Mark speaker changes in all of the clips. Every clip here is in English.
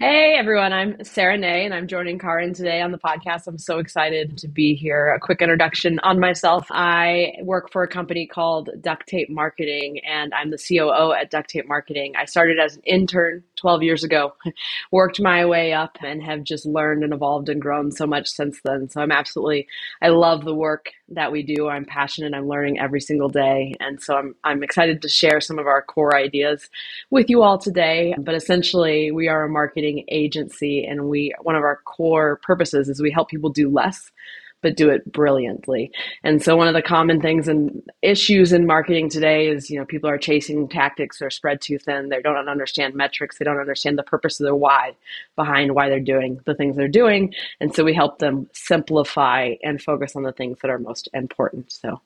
Speaker 1: Hey everyone, I'm Sarah Nay and I'm joining Karin today on the podcast. I'm so excited to be here. A quick introduction on myself. I work for a company called Duct Tape Marketing and I'm the COO at Duct Tape Marketing. I started as an intern 12 years ago, worked my way up and have just learned and evolved and grown so much since then. So I'm absolutely, I love the work that we do. I'm passionate. I'm learning every single day. And so I'm, I'm excited to share some of our core ideas with you all today. But essentially, we are a marketing agency and we, one of our core purposes is we help people do less but do it brilliantly. And so one of the common things and issues in marketing today is, you know, people are chasing tactics or spread too thin. They don't understand metrics. They don't understand the purpose of their why behind why they're doing the things they're doing. And so we help them simplify and focus on the things that are most important. So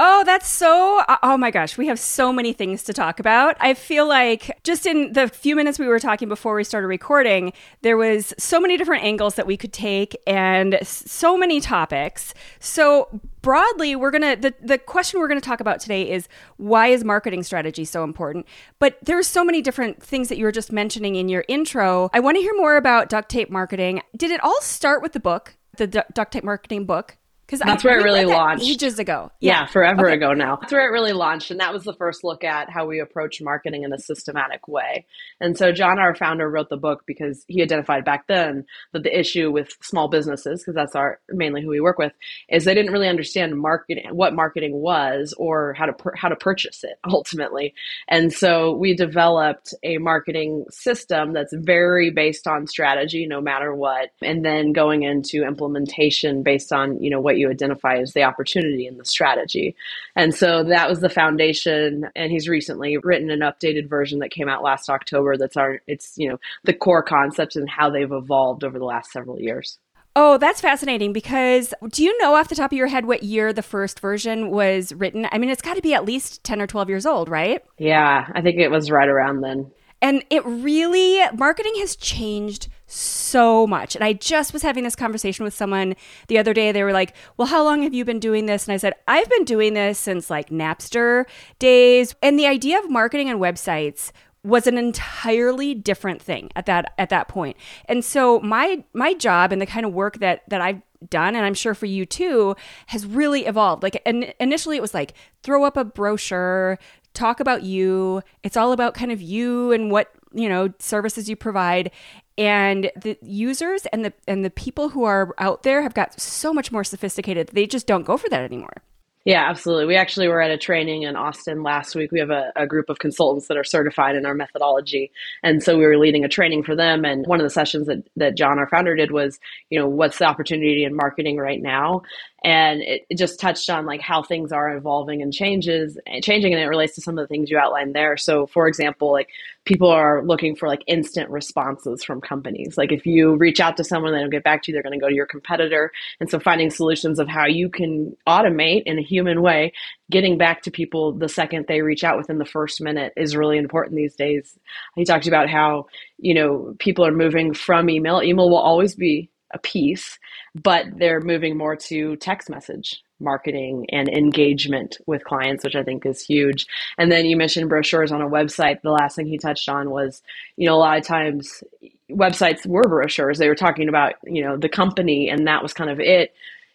Speaker 2: Oh, that's so. Uh, oh my gosh, we have so many things to talk about. I feel like just in the few minutes we were talking before we started recording, there was so many different angles that we could take and so many topics. So, broadly, we're to, the, the question we're to talk about today is why is marketing strategy so important? But there's so many different things that you were just mentioning in your intro. I want to hear more about duct tape marketing. Did it all start with the book, the duct tape marketing book?
Speaker 1: Because that's I, where it really launched
Speaker 2: ages ago.
Speaker 1: Yeah, yeah forever okay. ago now. That's where it really launched, and that was the first look at how we approach marketing in a systematic way. And so John, our founder, wrote the book because he identified back then that the issue with small businesses, because that's our mainly who we work with, is they didn't really understand marketing, what marketing was, or how to per, how to purchase it ultimately. And so we developed a marketing system that's very based on strategy, no matter what, and then going into implementation based on you know what you identify as the opportunity and the strategy. And so that was the foundation. And he's recently written an updated version that came out last October. That's our, it's, you know, the core concepts and how they've evolved over the last several years.
Speaker 2: Oh, that's fascinating because do you know off the top of your head what year the first version was written? I mean, it's got to be at least 10 or 12 years old, right?
Speaker 1: Yeah, I think it was right around then.
Speaker 2: And it really, marketing has changed so much. And I just was having this conversation with someone the other day. They were like, Well, how long have you been doing this? And I said, I've been doing this since like Napster days. And the idea of marketing and websites was an entirely different thing at that at that point. And so my my job and the kind of work that that I've done and I'm sure for you too has really evolved. Like and initially it was like throw up a brochure, talk about you. It's all about kind of you and what, you know, services you provide. And the users and the and the people who are out there have got so much more sophisticated. They just don't go for that anymore.
Speaker 1: Yeah, absolutely. We actually were at a training in Austin last week. We have a, a, group of consultants that are certified in our methodology. And so we were leading a training for them. And one of the sessions that, that John, our founder, did was, you know, what's the opportunity in marketing right now? And it, it, just touched on like how things are evolving and changes changing and it relates to some of the things you outlined there. So for example like people are looking for like instant responses from companies. Like if you reach out to someone they don't get back to you they're going to go to your competitor. And so finding solutions of how you can automate in a human way getting back to people the second they reach out within the first minute is really important these days. He talked about how you know people are moving from email. Email will always be a piece, but they're moving more to text message marketing and engagement with clients, which I think is huge. And then you mentioned brochures on a website. The last thing he touched on was, you know, a lot of times websites were brochures. They were talking about, you know, the company and that was kind of it.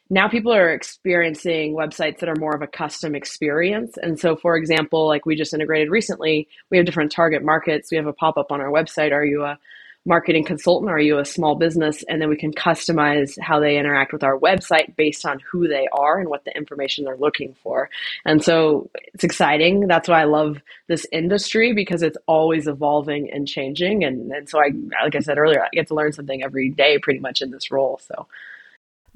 Speaker 1: Now people are experiencing websites that are more of a custom experience. And so, for example, like we just integrated recently, we have different target markets. We have a pop up on our website. Are you a marketing consultant? Are you a small business? And then we can customize how they interact with our website based on who they are and what the information they're looking for. And so it's exciting. That's why I love this industry because it's always evolving and changing. And, and so I, like I said earlier, I get to learn something every day pretty much in this role. So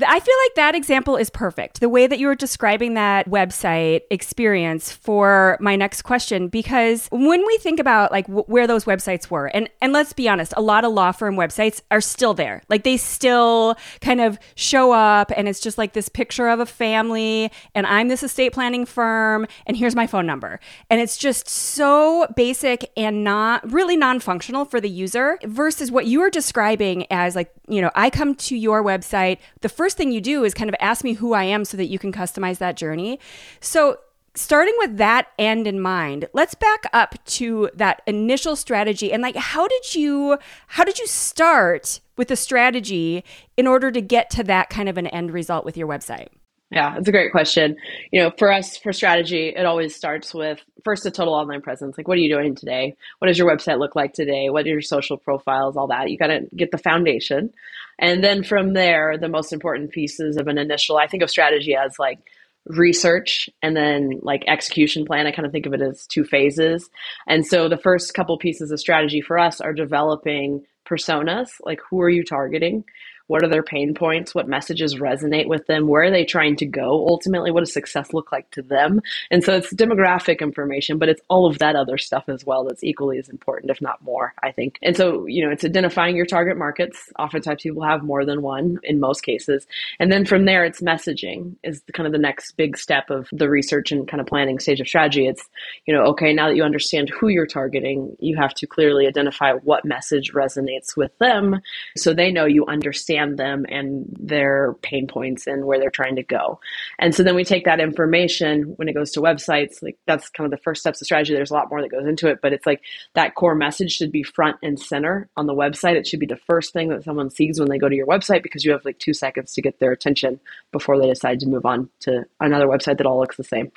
Speaker 2: I feel like that example is perfect. The way that you were describing that website experience for my next question, because when we think about like w- where those websites were, and and let's be honest, a lot of law firm websites are still there. Like they still kind of show up, and it's just like this picture of a family, and I'm this estate planning firm, and here's my phone number, and it's just so basic and not really non-functional for the user. Versus what you are describing as like you know, I come to your website the first first thing you do is kind of ask me who I am so that you can customize that journey. So, starting with that end in mind, let's back up to that initial strategy and like how did you how did you start with the strategy in order to get to that kind of an end result with your website?
Speaker 1: Yeah, it's a great question. You know, for us, for strategy, it always starts with first a total online presence. Like, what are you doing today? What does your website look like today? What are your social profiles? All that. You got to get the foundation. And then from there, the most important pieces of an initial, I think of strategy as like research and then like execution plan. I kind of think of it as two phases. And so the first couple pieces of strategy for us are developing personas, like who are you targeting? What are their pain points? What messages resonate with them? Where are they trying to go? Ultimately, what does success look like to them? And so it's demographic information, but it's all of that other stuff as well that's equally as important, if not more, I think. And so, you know, it's identifying your target markets. Oftentimes people have more than one in most cases. And then from there, it's messaging is kind of the next big step of the research and kind of planning stage of strategy. It's, you know, okay, now that you understand who you're targeting, you have to clearly identify what message resonates with them so they know you understand understand them and their pain points and where they're trying to go. And so then we take that information when it goes to websites, like that's kind of the first steps of strategy. There's a lot more that goes into it, but it's like that core message should be front and center on the website. It should be the first thing that someone sees when they go to your website because you have like two seconds to get their attention before they decide to move on to another website that all looks the same.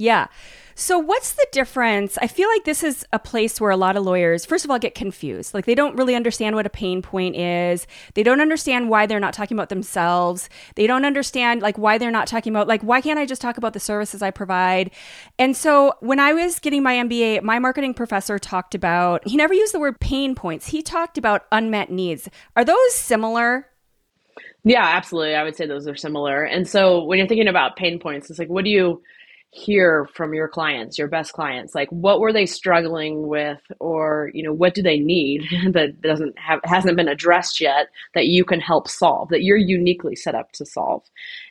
Speaker 2: Yeah. So, what's the difference? I feel like this is a place where a lot of lawyers, first of all, get confused. Like, they don't really understand what a pain point is. They don't understand why they're not talking about themselves. They don't understand, like, why they're not talking about, like, why can't I just talk about the services I provide? And so, when I was getting my MBA, my marketing professor talked about, he never used the word pain points. He talked about unmet needs. Are those similar?
Speaker 1: Yeah, absolutely. I would say those are similar. And so, when you're thinking about pain points, it's like, what do you, hear from your clients your best clients like what were they struggling with or you know what do they need that doesn't have hasn't been addressed yet that you can help solve that you're uniquely set up to solve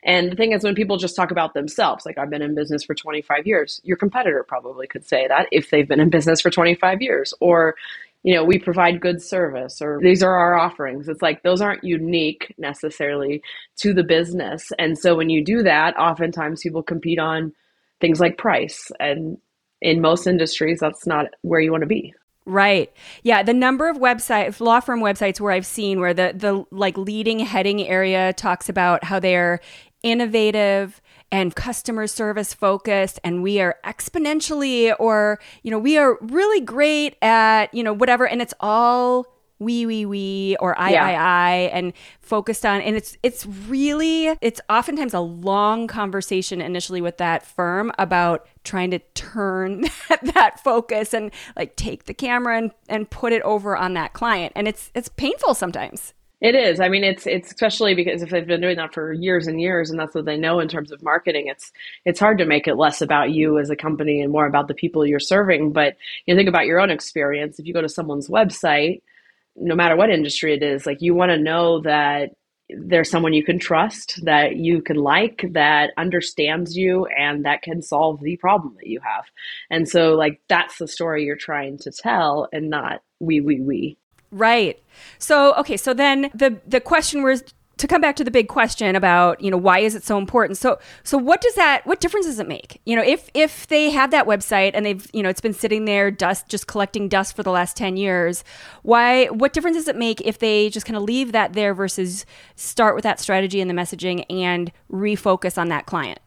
Speaker 1: and the thing is when people just talk about themselves like i've been in business for 25 years your competitor probably could say that if they've been in business for 25 years or you know, we provide good service or these are our offerings. It's like those aren't unique necessarily to the business. And so when you do that, oftentimes people compete on things like price. And in most industries, that's not where you want to be.
Speaker 2: Right. Yeah. The number of websites, law firm websites where I've seen where the, the like leading heading area talks about how they're innovative and customer service focused and we are exponentially or, you know, we are really great at, you know, whatever. And it's all we we we or I yeah. I I and focused on and it's it's really it's oftentimes a long conversation initially with that firm about trying to turn that, that focus and like take the camera and, and put it over on that client and it's it's painful sometimes.
Speaker 1: It is. I mean, it's it's especially because if they've been doing that for years and years, and that's what they know in terms of marketing. It's it's hard to make it less about you as a company and more about the people you're serving. But you know, think about your own experience. If you go to someone's website, no matter what industry it is, like you want to know that there's someone you can trust, that you can like, that understands you, and that can solve the problem that you have. And so, like, that's the story you're trying to tell, and not we, we, we.
Speaker 2: Right. So, okay. So then the the question was to come back to the big question about you know why is it so important? So so what does that what difference does it make? You know if if they have that website and they've you know it's been sitting there dust just collecting dust for the last 10 years why what difference does it make if they just kind of leave that there versus start with that strategy and the messaging and refocus on that client?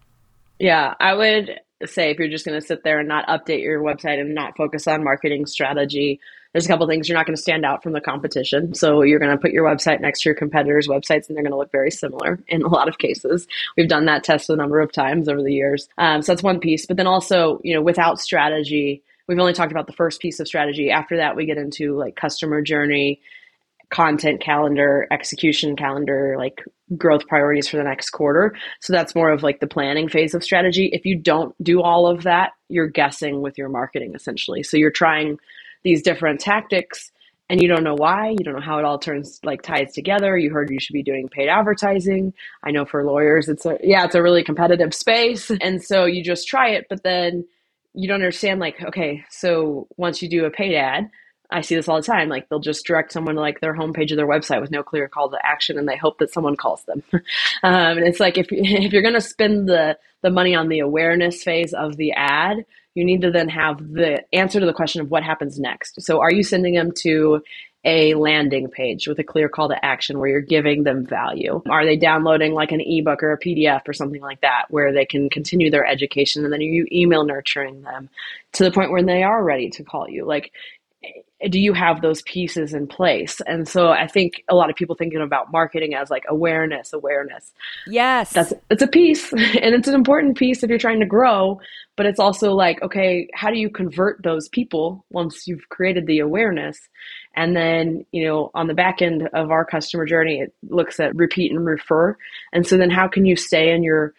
Speaker 1: Yeah i would say if you're just going to sit there and not update your website and not focus on marketing strategy there's a couple things you're not going to stand out from the competition. So you're going to put your website next to your competitors' websites, and they're going to look very similar in a lot of cases. We've done that test a number of times over the years. Um, so that's one piece. But then also, you know, without strategy, we've only talked about the first piece of strategy. After that, we get into like customer journey content calendar, execution calendar, like growth priorities for the next quarter. So that's more of like the planning phase of strategy. If you don't do all of that, you're guessing with your marketing essentially. So you're trying these different tactics and you don't know why, you don't know how it all turns like ties together. You heard you should be doing paid advertising. I know for lawyers it's a yeah, it's a really competitive space. And so you just try it, but then you don't understand like okay, so once you do a paid ad, I see this all the time. Like they'll just direct someone to like their homepage of their website with no clear call to action, and they hope that someone calls them. um, and it's like if if you're going to spend the the money on the awareness phase of the ad, you need to then have the answer to the question of what happens next. So are you sending them to a landing page with a clear call to action where you're giving them value? Are they downloading like an ebook or a PDF or something like that where they can continue their education and then you email nurturing them to the point where they are ready to call you? Like do you have those pieces in place? And so I think a lot of people thinking about marketing as like awareness, awareness.
Speaker 2: Yes.
Speaker 1: That's it's a piece and it's an important piece if you're trying to grow, but it's also like, okay, how do you convert those people once you've created the awareness? And then, you know, on the back end of our customer journey, it looks at repeat and refer. And so then how can you stay in your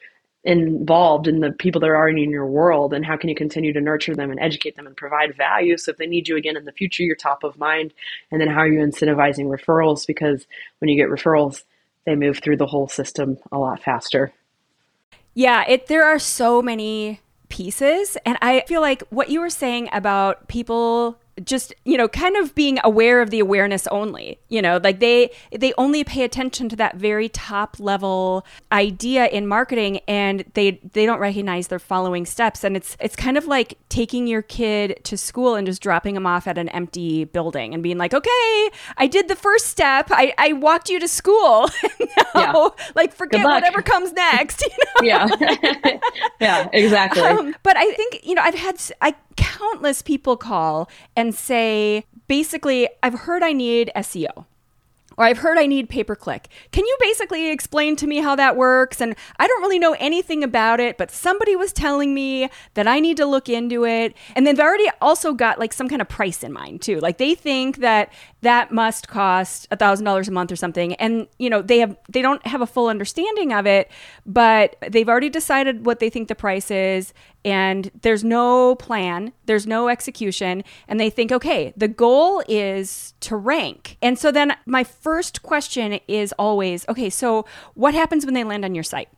Speaker 1: involved in the people that are already in your world and how can you continue to nurture them and educate them and provide value? So if they need you again in the future you're top of mind. And then how are you incentivizing referrals? Because when you get referrals they move through the whole system a lot faster.
Speaker 2: Yeah it there are so many pieces. And i feel like what you were saying about people just you know kind of being aware of the awareness only you know like they they only pay attention to that very top level idea in marketing and they they don't recognize their following steps. And it's it's kind of like taking your kid to school and just dropping them off at an empty building and being like okay i did the first step. I i walked you to school. Now, yeah. like forget whatever comes next
Speaker 1: you know? yeah. Yeah exactly. Um,
Speaker 2: but i think you know i've had i countless people call and say, basically, I've heard I need SEO or I've heard I need pay per click. Can you basically explain to me how that works? And I don't really know anything about it, but somebody was telling me that I need to look into it. And they've already also got like some kind of price in mind too. Like they think that that must cost a thousand dollars a month or something. And you know, they have they don't have a full understanding of it, but they've already decided what they think the price is and there's no plan, there's no execution, and they think, okay, the goal is to rank. And so then my first question is always, okay, so what happens when they land on your site?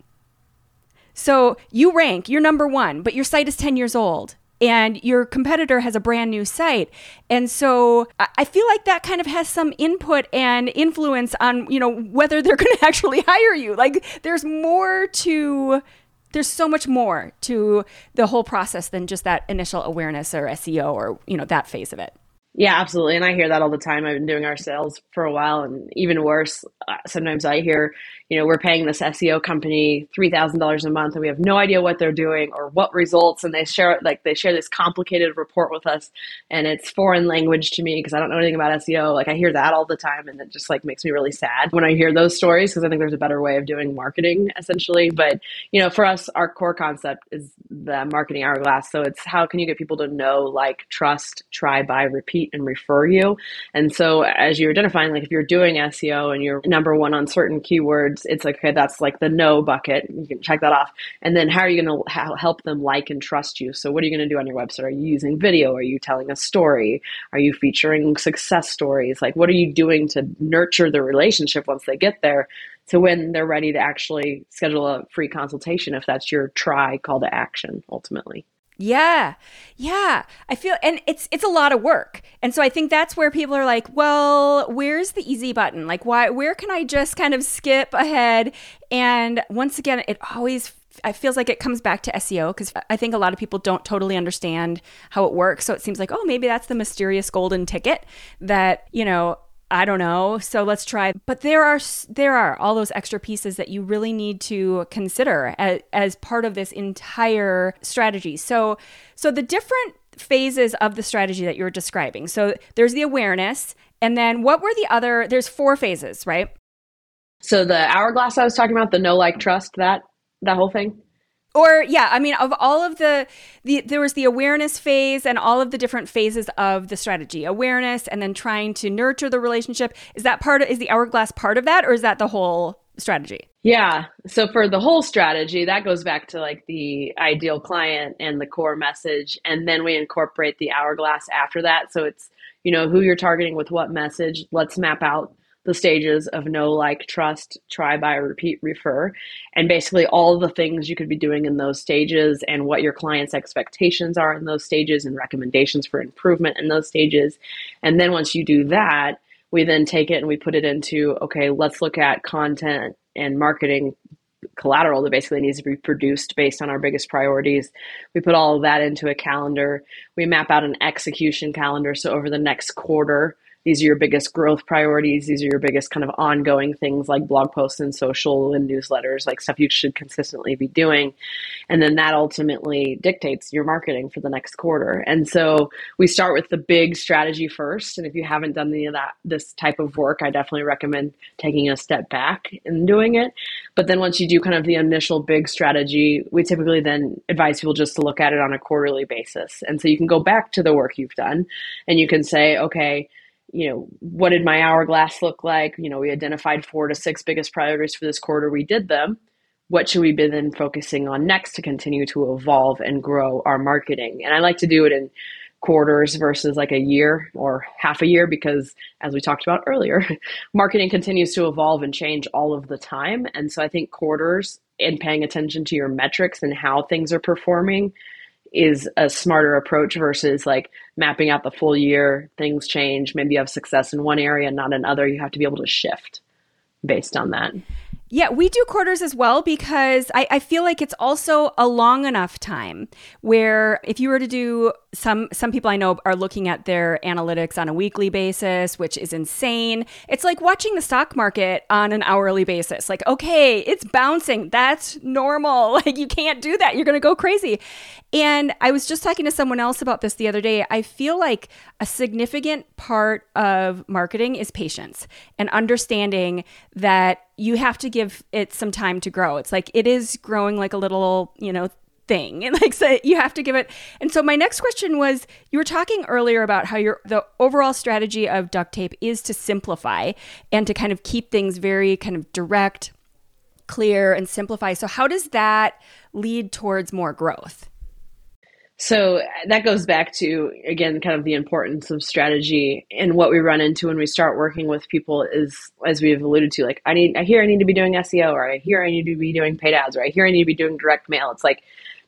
Speaker 2: So you rank, you're number one, but your site is 10 years old and your competitor has a brand new site. And so I feel like that kind of has some input and influence on, you know, whether they're going to actually hire you. Like there's more to there's so much more to the whole process than just that initial awareness or SEO or, you know, that phase of it.
Speaker 1: Yeah, absolutely. And I hear that all the time. I've been doing our sales for a while and even worse, uh, sometimes I hear you know, we're paying this SEO company $3,000 a month and we have no idea what they're doing or what results. And they share, like, they share this complicated report with us and it's foreign language to me because I don't know anything about SEO. Like, I hear that all the time and it just like makes me really sad when I hear those stories because I think there's a better way of doing marketing essentially. But, you know, for us, our core concept is the marketing hourglass. So it's how can you get people to know, like, trust, try, buy, repeat, and refer you. And so as you're identifying, like, if you're doing SEO and you're number one on certain keywords, it's like okay that's like the no bucket you can check that off. And then how are you going to help them like and trust you? So what are you going to do on your website? Are you using video? Are you telling a story? Are you featuring success stories? Like what are you doing to nurture the relationship once they get there to when they're ready to actually schedule a free consultation if that's your try call to action ultimately
Speaker 2: yeah. Yeah. I feel and it's it's a lot of work. And so I think that's where people are like, "Well, where's the easy button? Like why where can I just kind of skip ahead?" And once again, it always it feels like it comes back to SEO because I think a lot of people don't totally understand how it works. So it seems like, oh, maybe that's the mysterious golden ticket that, you know, I don't know. So let's try. But there are there are all those extra pieces that you really need to consider as, as part of this entire strategy. So so the different phases of the strategy that you're describing. So there's the awareness, and then what were the other? There's four phases, right?
Speaker 1: So the hourglass I was talking about, the no like trust, that that whole thing.
Speaker 2: Or yeah i mean of all of the, the there was the awareness phase and all of the different phases of the strategy awareness and then trying to nurture the relationship. Is that part of is the hourglass part of that or is that the whole strategy?
Speaker 1: Yeah. So for the whole strategy that goes back to like the ideal client and the core message. And then we incorporate the hourglass after that. So it's you know who you're targeting with what message. Let's map out the stages of know, like, trust, try, buy, repeat, refer, and basically all the things you could be doing in those stages and what your client's expectations are in those stages and recommendations for improvement in those stages. And then once you do that, we then take it and we put it into okay, let's look at content and marketing collateral that basically needs to be produced based on our biggest priorities. We put all of that into a calendar. We map out an execution calendar. So over the next quarter, these are your biggest growth priorities these are your biggest kind of ongoing things like blog posts and social and newsletters like stuff you should consistently be doing. And then that ultimately dictates your marketing for the next quarter. And so we start with the big strategy first. And if you haven't done any of that this type of work i definitely recommend taking a step back and doing it. But then once you do kind of the initial big strategy we typically then advise people just to look at it on a quarterly basis. And so you can go back to the work you've done and you can say okay you know, what did my hourglass look like? You know, we identified four to six biggest priorities for this quarter. We did them. What should we be then focusing on next to continue to evolve and grow our marketing? And I like to do it in quarters versus like a year or half a year because as we talked about earlier marketing continues to evolve and change all of the time and so i think quarters and paying attention to your metrics and how things are performing is a smarter approach versus like mapping out the full year. Things change. Maybe you have success in one area, not another. You have to be able to shift based on that.
Speaker 2: Yeah, we do quarters as well because I, I, feel like it's also a long enough time where if you were to do some some people I know are looking at their analytics on a weekly basis, which is insane. It's like watching the stock market on an hourly basis. Like, okay, it's bouncing. That's normal. Like you can't do that. You're gonna go crazy. And I was just talking to someone else about this the other day. I feel like a significant part of marketing is patience and understanding that you have to give it some time to grow. It's like it is growing like a little, you know, thing. And like so you have to give it and so my next question was you were talking earlier about how your the overall strategy of duct tape is to simplify and to kind of keep things very kind of direct clear and simplify. So how does that lead towards more growth?
Speaker 1: So uh, that goes back to again kind of the importance of strategy and what we run into when we start working with people is as we've alluded to like I need I hear I need to be doing SEO or I hear I need to be doing paid ads or I hear I need to be doing direct mail. It's like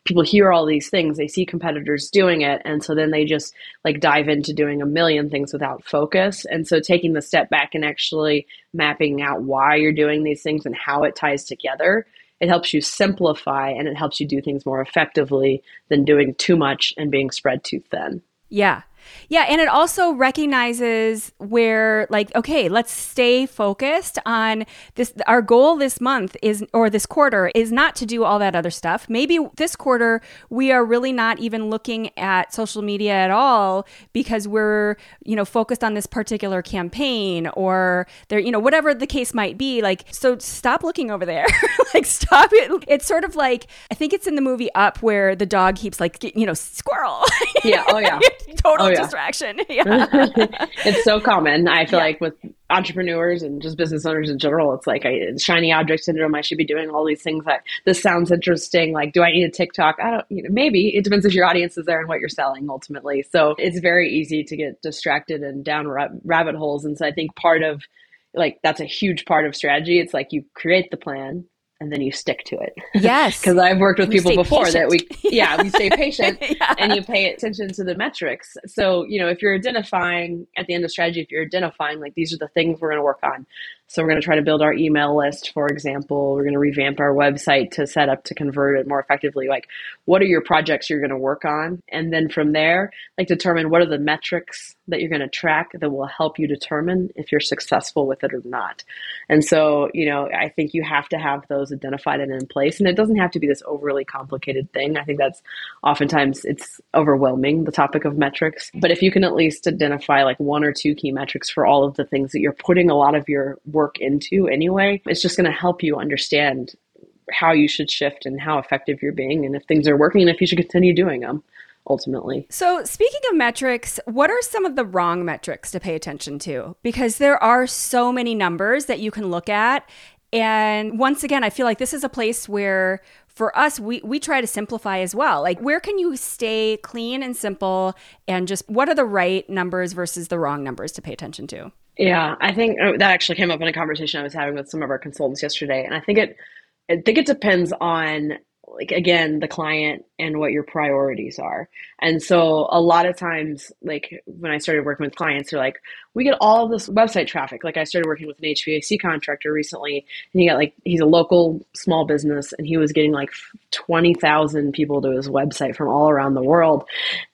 Speaker 1: people hear all these things, they see competitors doing it and so then they just like dive into doing a million things without focus. And so taking the step back and actually mapping out why you're doing these things and how it ties together it helps you simplify and it helps you do things more effectively than doing too much and being spread too thin.
Speaker 2: Yeah. Yeah, and it also recognizes where like okay, let's stay focused on this our goal this month is or this quarter is not to do all that other stuff. Maybe this quarter we are really not even looking at social media at all because we're, you know, focused on this particular campaign or there, you know, whatever the case might be. Like so stop looking over there. like stop it. It's sort of like I think it's in the movie Up where the dog keeps like, you know, squirrel.
Speaker 1: Yeah, oh yeah.
Speaker 2: Total oh, yeah. Distraction. Yeah.
Speaker 1: it's so common. I feel yeah. like with entrepreneurs and just business owners in general, it's like I, shiny object syndrome. I should be doing all these things. That this sounds interesting. Like, do I need a TikTok? I don't. You know, maybe it depends if your audience is there and what you're selling ultimately. So it's very easy to get distracted and down rabbit holes. And so I think part of like that's a huge part of strategy. It's like you create the plan, and then you stick to it.
Speaker 2: Yes.
Speaker 1: Because I've worked with people before patient. that we, yeah, we stay patient yeah. and you pay attention to the metrics. So, you know, if you're identifying at the end of strategy, if you're identifying like these are the things we're going to work on, so we're going to try to build our email list, for example. We're going to revamp our website to set up to convert it more effectively. Like, what are your projects you're going to work on? And then from there, like determine what are the metrics that you're going to track that will help you determine if you're successful with it or not. And so, you know, I think you have to have those identified and in place. And it doesn't have to be this overly complicated thing. I think that's oftentimes it's overwhelming, the topic of metrics. But if you can at least identify like one or two key metrics for all of the things that you're putting a lot of your work into anyway. It's just going to help you understand how you should shift and how effective you're being and if things are working and if you should continue doing them ultimately.
Speaker 2: So, speaking of metrics, what are some of the wrong metrics to pay attention to? Because there are so many numbers that you can look at. And once again, I feel like this is a place where for us, we, we try to simplify as well. Like, where can you stay clean and simple? And just what are the right numbers versus the wrong numbers to pay attention to?
Speaker 1: Yeah, I think uh, that actually came up in a conversation I was having with some of our consultants yesterday. And I think it, I think it depends on like again the client and what your priorities are. And so a lot of times like when i started working with clients they're like we get all of this website traffic. Like i started working with an hvac contractor recently and he got like he's a local small business and he was getting like 20000 people to his website from all around the world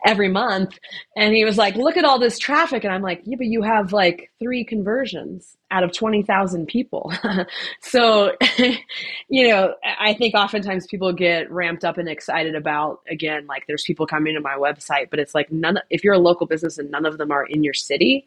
Speaker 1: every month. And he was like look at all this traffic. And i'm like yeah but you have like three conversions out of 20,000 people. so, you know, I think oftentimes people get ramped up and excited about, again, like there's people coming to my website, but it's like none, if you're a local business and none of them are in your city,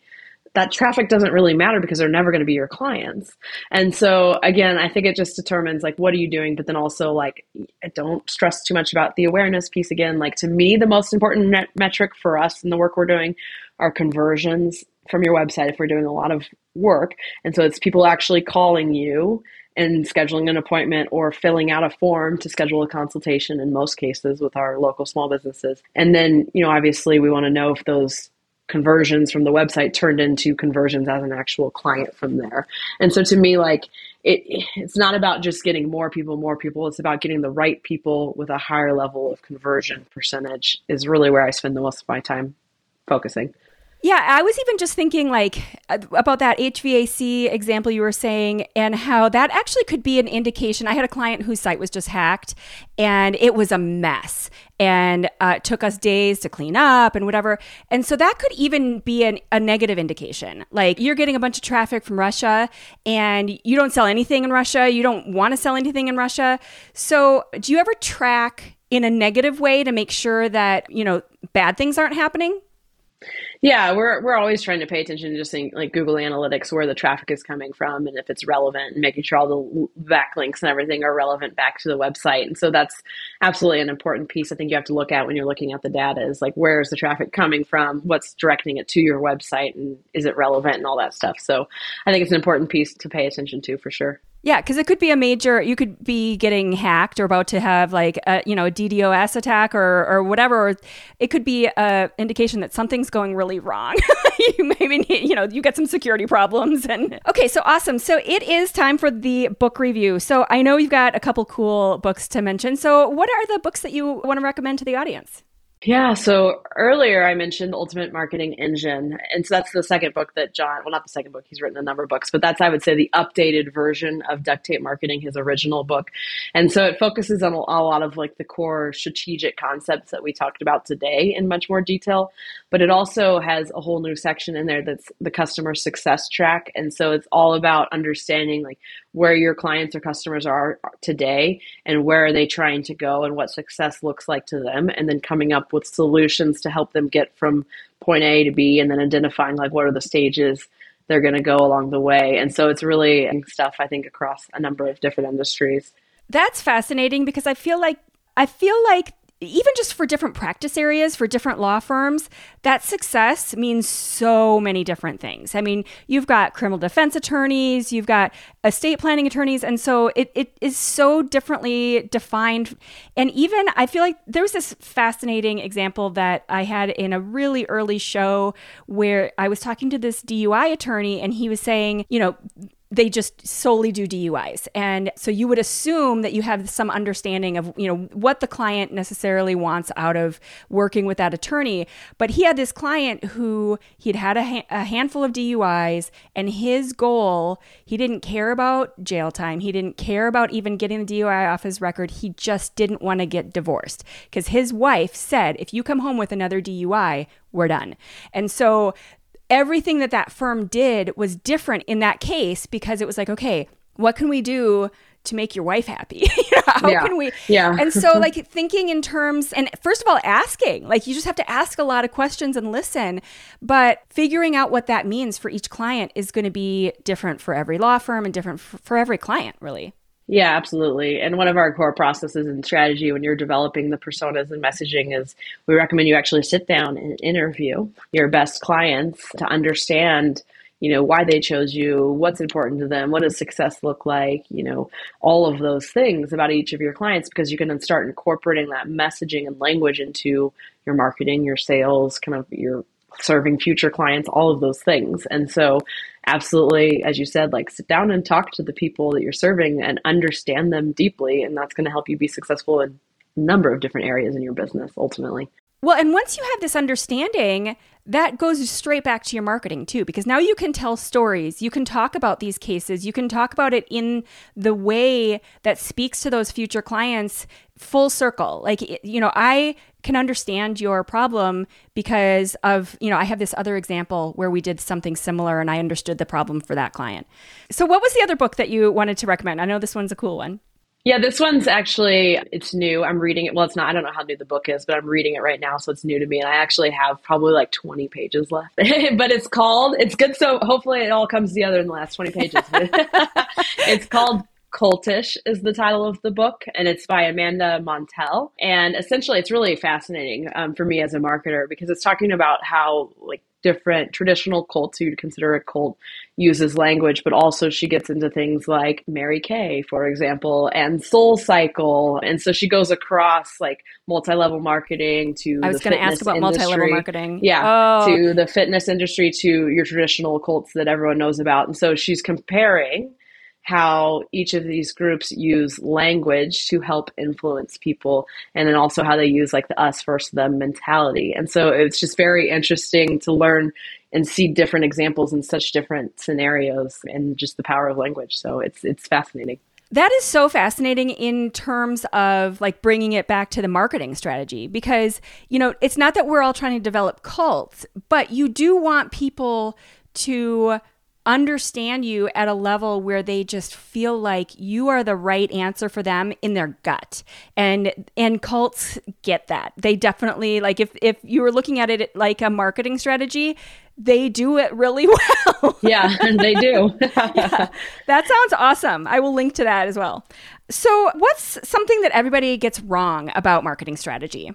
Speaker 1: that traffic doesn't really matter because they're never going to be your clients. And so again, I think it just determines like what are you doing, but then also like don't stress too much about the awareness piece again. Like to me, the most important met- metric for us in the work we're doing are conversions from your website if we're doing a lot of work. And so it's people actually calling you and scheduling an appointment or filling out a form to schedule a consultation in most cases with our local small businesses. And then, you know, obviously we want to know if those conversions from the website turned into conversions as an actual client from there. And so to me like it it's not about just getting more people more people it's about getting the right people with a higher level of conversion percentage is really where I spend the most of my time focusing.
Speaker 2: Yeah, I was even just thinking like about that HVAC example you were saying and how that actually could be an indication. I had a client whose site was just hacked and it was a mess and uh, it took us days to clean up and whatever. And so that could even be an, a negative indication. Like you're getting a bunch of traffic from Russia and you don't sell anything in Russia, you don't want to sell anything in Russia. So do you ever track in a negative way to make sure that, you know, bad things aren't happening?
Speaker 1: Yeah, we're we're always trying to pay attention to just like Google Analytics, where the traffic is coming from, and if it's relevant, and making sure all the backlinks and everything are relevant back to the website. And so that's absolutely an important piece. I think you have to look at when you're looking at the data is like where is the traffic coming from, what's directing it to your website, and is it relevant and all that stuff. So I think it's an important piece to pay attention to for sure.
Speaker 2: Yeah, because it could be a major. You could be getting hacked or about to have like a you know a DDoS attack or or whatever. It could be a indication that something's going really wrong. you maybe need, you know you get some security problems and okay. So awesome. So it is time for the book review. So I know you've got a couple cool books to mention. So what are the books that you want to recommend to the audience?
Speaker 1: Yeah, so earlier I mentioned the Ultimate Marketing Engine. And so that's the second book that John, well, not the second book, he's written a number of books, but that's, I would say, the updated version of Duct Tape Marketing, his original book. And so it focuses on a, lot of like the core strategic concepts that we talked about today in much more detail. But it also has a whole new section in there that's the customer success track. And so it's all about understanding like where your clients or customers are today and where are they trying to go and what success looks like to them and then coming up with solutions to help them get from point A to B and then identifying like what are the stages they're going to go along the way. And so it's really stuff I think across a number of different industries.
Speaker 2: That's fascinating because I feel like I feel like even just for different practice areas for different law firms, that success means so many different things. I mean, you've got criminal defense attorneys, you've got estate planning attorneys, and so it, it is so differently defined. And even I feel like there was this fascinating example that I had in a really early show where I was talking to this DUI attorney, and he was saying, you know, they just solely do DUIs. And so you would assume that you have some understanding of, you know, what the client necessarily wants out of working with that attorney. But he had this client who he'd had a, ha- a handful of DUIs and his goal, he didn't care about jail time. He didn't care about even getting the DUI off his record. He just didn't want to get divorced because his wife said, if you come home with another DUI, we're done. And so everything that that firm did was different in that case because it was like, okay, what can we do to make your wife happy? How yeah. can we?
Speaker 1: Yeah.
Speaker 2: and so, like, thinking in terms, and first of all, asking, like, you just have to ask a lot of questions and listen. But figuring out what that means for each client is going to be different for every law firm and different for, for every client, really.
Speaker 1: Yeah, absolutely. And one of our core processes and strategy when you're developing the personas and messaging is we recommend you actually sit down and interview your best clients to understand you know why they chose you what's important to them what does success look like you know all of those things about each of your clients because you can then start incorporating that messaging and language into your marketing your sales kind of your serving future clients all of those things and so absolutely as you said like sit down and talk to the people that you're serving and understand them deeply and that's going to help you be successful in a number of different areas in your business ultimately.
Speaker 2: Well, and once you have this understanding, that goes straight back to your marketing too, because now you can tell stories. You can talk about these cases. You can talk about it in the way that speaks to those future clients full circle. Like, you know, I can understand your problem because of, you know, I have this other example where we did something similar and I understood the problem for that client. So, what was the other book that you wanted to recommend? I know this one's a cool one.
Speaker 1: Yeah, this one's actually it's new. I'm reading it. Well, it's not. I don't know how new the book is, but I'm reading it right now, so it's new to me. And I actually have probably like 20 pages left. but it's called. It's good. So hopefully it all comes together in the last 20 pages. it's called Cultish is the title of the book, and it's by Amanda Montell. And essentially, it's really fascinating um, for me as a marketer because it's talking about how like different traditional cults you'd consider a cult uses language, but also she gets into things like Mary Kay, for example, and Soul Cycle. And so she goes across like multi level marketing to
Speaker 2: I was going to ask about multi level marketing.
Speaker 1: Yeah. Oh. To the fitness industry, to your traditional cults that everyone knows about. And so she's comparing how each of these groups use language to help influence people and then also how they use like the us versus them mentality. And so it's just very interesting to learn and see different examples in such different scenarios and just the power of language. So it's it's fascinating.
Speaker 2: That is so fascinating in terms of like bringing it back to the marketing strategy because you know it's not that we're all trying to develop cults but you do want people to understand you at a level where they just feel like you are the right answer for them in their gut. And and cults get that. They definitely like if if you were looking at it like a marketing strategy, they do it really well.
Speaker 1: yeah, they do.
Speaker 2: yeah, that sounds awesome. I will link to that as well. So, what's something that everybody gets wrong about marketing strategy?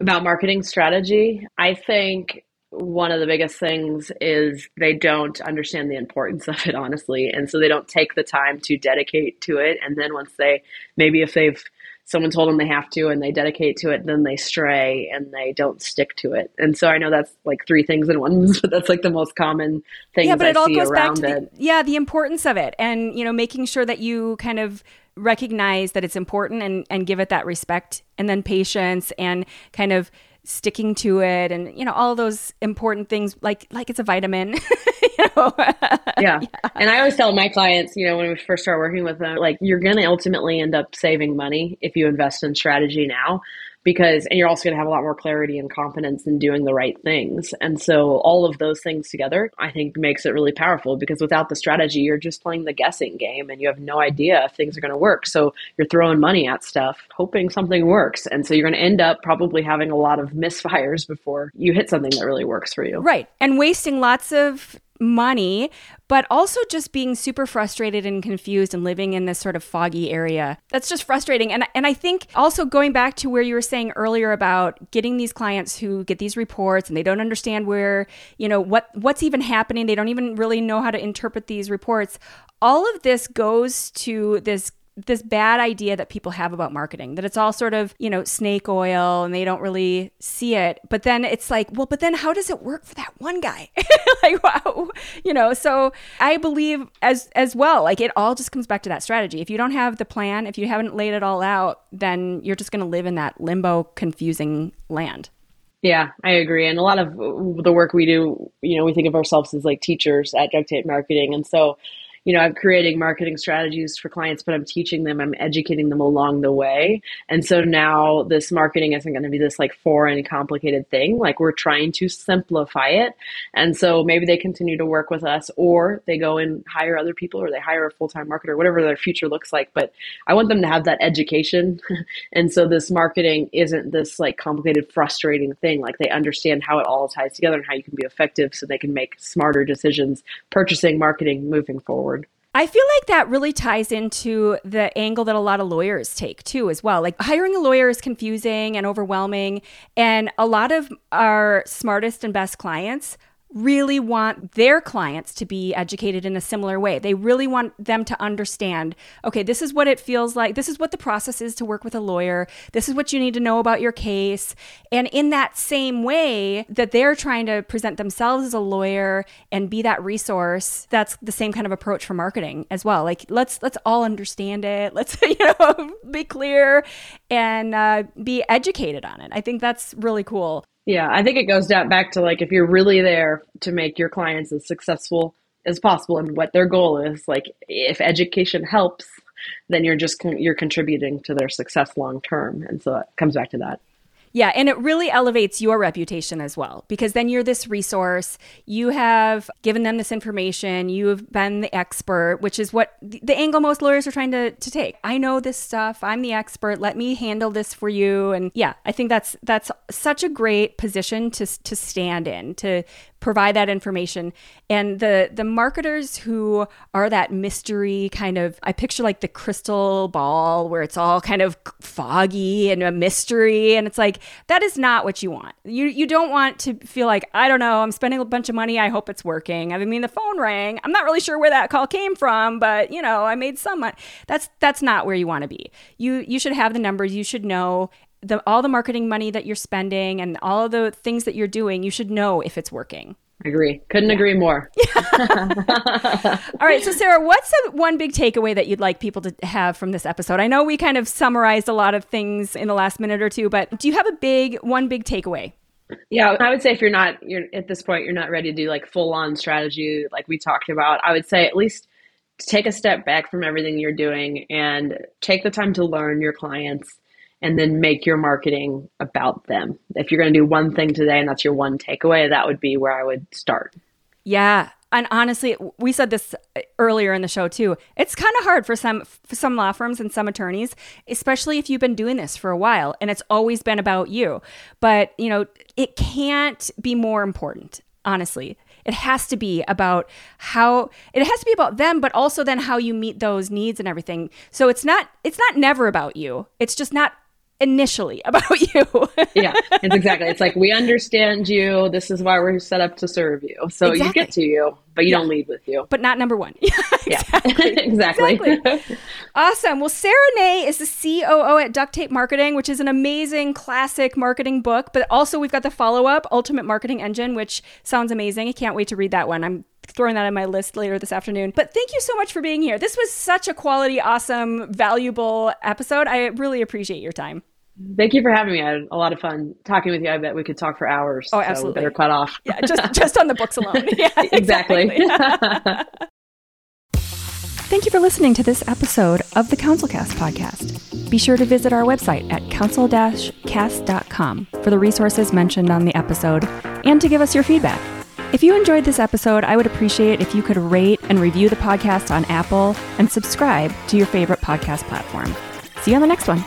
Speaker 1: About marketing strategy, I think one of the biggest things is they don't understand the importance of it honestly. And so they don't take the time to dedicate to it. And then once they maybe if they've someone told them they have to and they dedicate to it then they stray and they don't stick to it. And so i know that's like three things in one but that's like the most common thing yeah but it I all goes back to
Speaker 2: the, yeah the importance of it and you know making sure that you kind of recognize that it's important and and give it that respect and then patience and kind of sticking to it and you know all those important things like like it's a vitamin you
Speaker 1: know? yeah. yeah. and i always tell my clients you know when we first start working with them like you're going to ultimately end up saving money if you invest in strategy now because and you're also going to have a lot more clarity and confidence in doing the right things. And so all of those things together i think makes it really powerful because without the strategy you're just playing the guessing game and you have no idea if things are going to work. So you're throwing money at stuff hoping something works. And so you're going to end up probably having a lot of misfires before you hit something that really works for you.
Speaker 2: Right. And wasting lots of money, but also just being super frustrated and confused and living in this sort of foggy area. That's just frustrating. And and I think also going back to where you were saying earlier about getting these clients who get these reports and they don't understand where, you know, what what's even happening, they don't even really know how to interpret these reports. All of this goes to this this bad idea that people have about marketing that it's all sort of you know snake oil and they don't really see it but then it's like well but then how does it work for that one guy like wow you know so i believe as as well like it all just comes back to that strategy if you don't have the plan if you haven't laid it all out then you're just going to live in that limbo confusing land
Speaker 1: yeah, I agree. And a lot of the work we do, you know, we think of ourselves as like teachers at Duct Tape Marketing. And so you know, I'm creating marketing strategies for clients, but I'm teaching them, I'm educating them along the way. And so now this marketing isn't going to be this like foreign, complicated thing. Like we're trying to simplify it. And so maybe they continue to work with us or they go and hire other people or they hire a full time marketer, whatever their future looks like. But I want them to have that education. and so this marketing isn't this like complicated, frustrating thing. Like they understand how it all ties together and how you can be effective so they can make smarter decisions, purchasing, marketing, moving forward.
Speaker 2: I feel like that really ties into the angle that a lot of lawyers take too, as well. Like hiring a lawyer is confusing and overwhelming. And a lot of our smartest and best clients really want their clients to be educated in a similar way. They really want them to understand okay, this is what it feels like. This is what the process is to work with a lawyer. This is what you need to know about your case. And in that same way that they're trying to present themselves as a lawyer and be that resource, that's the same kind of approach for marketing as well. Like let's let's all understand it. Let's you know be clear and uh, be educated on it. I think that's really cool.
Speaker 1: Yeah, I think it goes down back to like if you're really there to make your clients as successful as possible and what their goal is, like if education helps, then you're just you're contributing to their success long term, and so it comes back to that.
Speaker 2: Yeah, and it really elevates your reputation as well because then you're this resource. You have given them this information. You have been the expert, which is what the angle most lawyers are trying to, to take. I know this stuff. I'm the expert. Let me handle this for you. And yeah, I think that's that's such a great position to to stand in to provide that information. And the the marketers who are that mystery kind of i picture like the crystal ball where it's all kind of foggy and a mystery. And it's like that is not what you want. You you don't want to feel like i don't know i'm spending a bunch of money. I hope it's working. I mean the phone rang. I'm not really sure where that call came from but you know i made some money that's that's not where you want to be. You you should have the numbers. You should know the all the marketing money that you're spending and all the things that you're doing, you should know if it's working.
Speaker 1: I agree. Couldn't yeah. agree more.
Speaker 2: all right. So, Sarah, what's a, one big takeaway that you'd like people to have from this episode? I know we kind of summarized a lot of things in the last minute or two, but do you have a big one big takeaway?
Speaker 1: Yeah, I would say if you're not you're at this point you're not ready to do like full on strategy like we talked about, I would say at least take a step back from everything you're doing and take the time to learn your clients and then make your marketing about them. If you're going to do one thing today and that's your one takeaway, that would be where I would start.
Speaker 2: Yeah. And honestly, we said this earlier in the show too. It's kind of hard for some for some law firms and some attorneys, especially if you've been doing this for a while and it's always been about you. But, you know, it can't be more important, honestly. It has to be about how it has to be about them, but also then how you meet those needs and everything. So it's not it's not never about you. It's just not initially about you.
Speaker 1: yeah, it's exactly. It's like we understand you. This is why we're set up to serve you. So exactly. you get to you, but you yeah. don't lead with you.
Speaker 2: But not number one.
Speaker 1: Yeah, exactly. exactly.
Speaker 2: exactly. awesome. Well, Sarah Ney is the COO at Duct Tape Marketing, which is an amazing classic marketing book. But also, we've got the follow up, Ultimate Marketing Engine, which sounds amazing. I can't wait to read that one. I'm throwing that on my list later this afternoon. But thank you so much for being here. This was such a quality, awesome, valuable episode. I really appreciate your time.
Speaker 1: Thank you for having me. I had a lot of fun talking with you. I bet we could talk for hours.
Speaker 2: Oh, absolutely.
Speaker 1: So better cut off.
Speaker 2: yeah, just just on the books alone. Yeah,
Speaker 1: exactly.
Speaker 2: exactly. Thank you for listening to this episode of the CounselCast podcast. Be sure to visit our website at counselcast.com for the resources mentioned on the episode and to give us your feedback. If you enjoyed this episode, I would appreciate if you could rate and review the podcast on Apple and subscribe to your favorite podcast platform. See you on the next one.